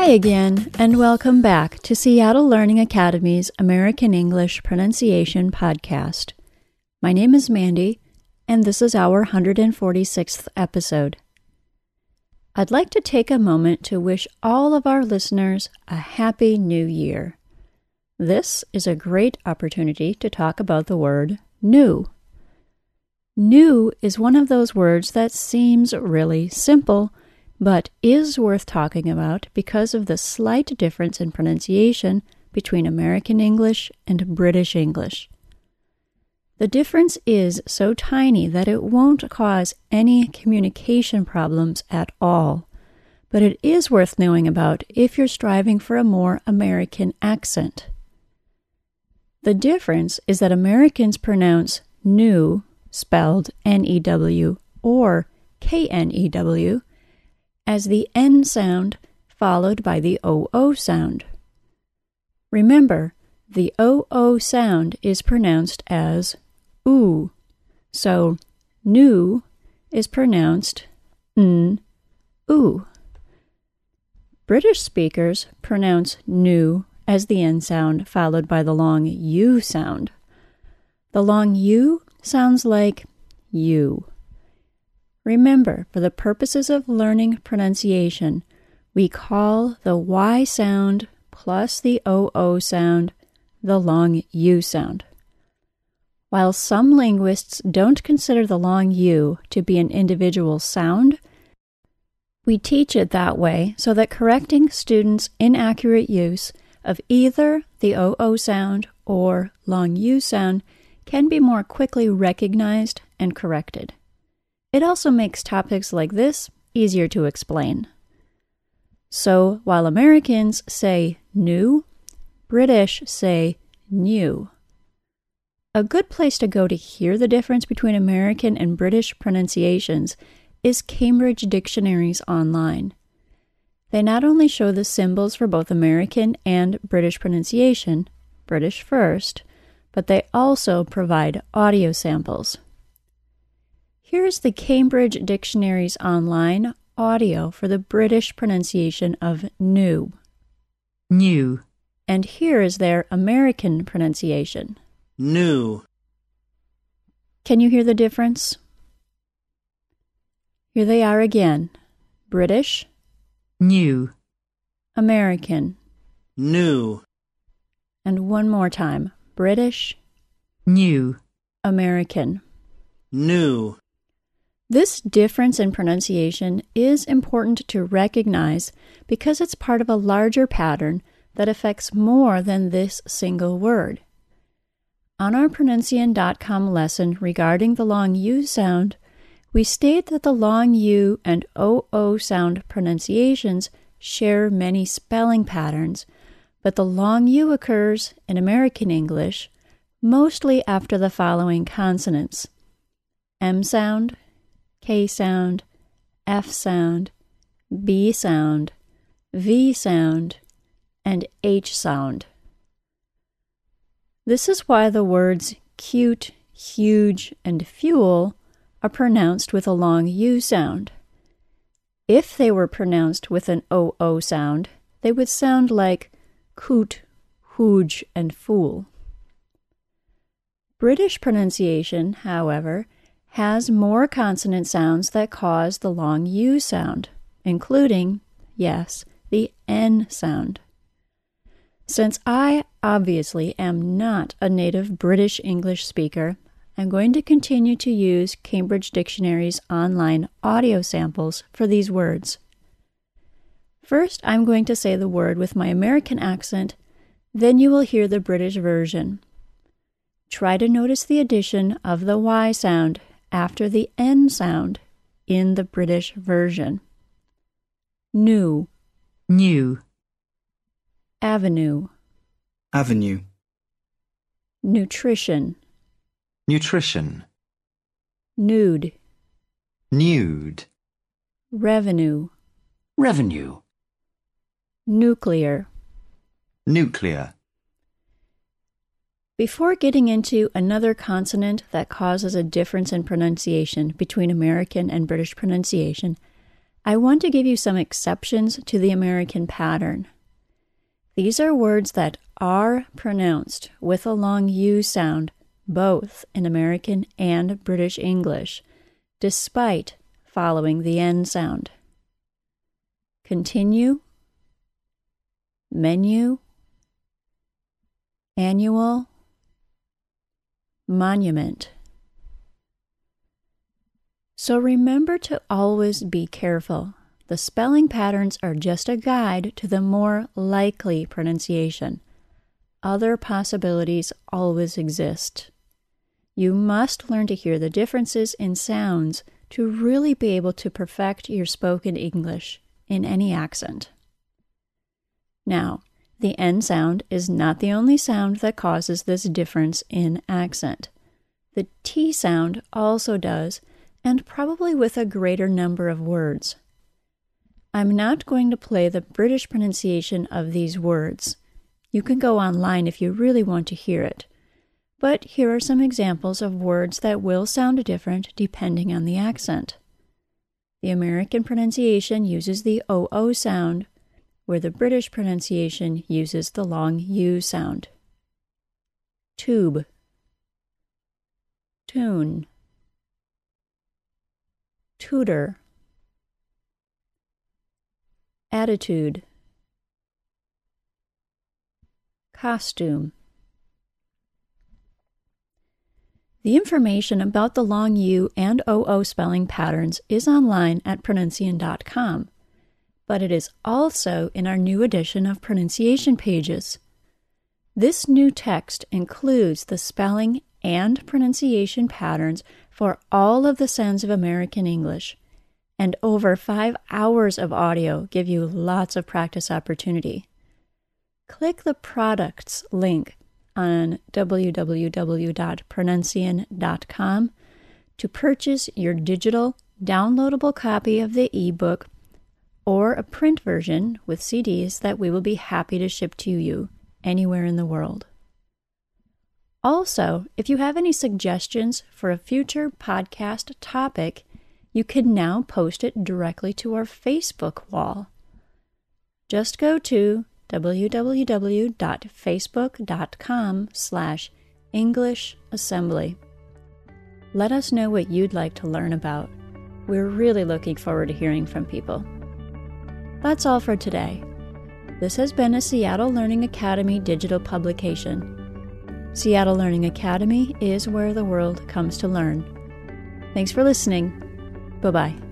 Hi again, and welcome back to Seattle Learning Academy's American English Pronunciation Podcast. My name is Mandy, and this is our 146th episode. I'd like to take a moment to wish all of our listeners a happy new year. This is a great opportunity to talk about the word new. New is one of those words that seems really simple but is worth talking about because of the slight difference in pronunciation between American English and British English. The difference is so tiny that it won't cause any communication problems at all, but it is worth knowing about if you're striving for a more American accent. The difference is that Americans pronounce new, spelled N E W, or K N E W, as the N sound followed by the OO sound. Remember, the OO sound is pronounced as oo, so new is pronounced n, oo. British speakers pronounce new as the N sound followed by the long U sound. The long U sounds like you. Remember, for the purposes of learning pronunciation, we call the Y sound plus the OO sound the long U sound. While some linguists don't consider the long U to be an individual sound, we teach it that way so that correcting students' inaccurate use of either the OO sound or long U sound can be more quickly recognized and corrected. It also makes topics like this easier to explain. So while Americans say new, British say new. A good place to go to hear the difference between American and British pronunciations is Cambridge Dictionaries Online. They not only show the symbols for both American and British pronunciation, British first, but they also provide audio samples. Here's the Cambridge Dictionaries Online audio for the British pronunciation of new. New. And here is their American pronunciation. New. Can you hear the difference? Here they are again British, New. American, New. and one more time British, New. American. New. This difference in pronunciation is important to recognize because it's part of a larger pattern that affects more than this single word. On our Pronuncian.com lesson regarding the long U sound, we state that the long U and OO sound pronunciations share many spelling patterns, but the long U occurs in American English mostly after the following consonants M sound, K sound, F sound, B sound, V sound, and H sound. This is why the words cute, huge, and fuel are pronounced with a long U sound. If they were pronounced with an OO sound, they would sound like coot, hooge, and fool. British pronunciation, however, has more consonant sounds that cause the long U sound, including, yes, the N sound. Since I obviously am not a native British English speaker, I'm going to continue to use Cambridge Dictionary's online audio samples for these words. First, I'm going to say the word with my American accent, then you will hear the British version. Try to notice the addition of the Y sound after the N sound in the British version. New, New. avenue, Avenue. nutrition, Nutrition. nude, Nude. revenue, Revenue. nuclear. Nuclear. Before getting into another consonant that causes a difference in pronunciation between American and British pronunciation, I want to give you some exceptions to the American pattern. These are words that are pronounced with a long U sound both in American and British English, despite following the N sound. Continue, menu, annual, monument. So remember to always be careful. The spelling patterns are just a guide to the more likely pronunciation. Other possibilities always exist. You must learn to hear the differences in sounds to really be able to perfect your spoken English in any accent. Now, the N sound is not the only sound that causes this difference in accent. The T sound also does, and probably with a greater number of words. I'm not going to play the British pronunciation of these words. You can go online if you really want to hear it. But here are some examples of words that will sound different depending on the accent. The American pronunciation uses the OO sound, where the British pronunciation uses the long U sound. Tube, tune, tutor, attitude, costume. The information about the long U and OO spelling patterns is online at pronuncian.com, but it is also in our new edition of pronunciation pages. This new text includes the spelling and pronunciation patterns for all of the sounds of American English, and over five hours of audio give you lots of practice opportunity. Click the products link on www.pronuncian.com to purchase your digital downloadable copy of the ebook or a print version with CDs that we will be happy to ship to you anywhere in the world. Also, if you have any suggestions for a future podcast topic, you can now post it directly to our Facebook wall. Just go to www.facebook.com slash English Assembly. Let us know what you'd like to learn about. We're really looking forward to hearing from people. That's all for today. This has been a Seattle Learning Academy digital publication. Seattle Learning Academy is where the world comes to learn. Thanks for listening. Bye bye.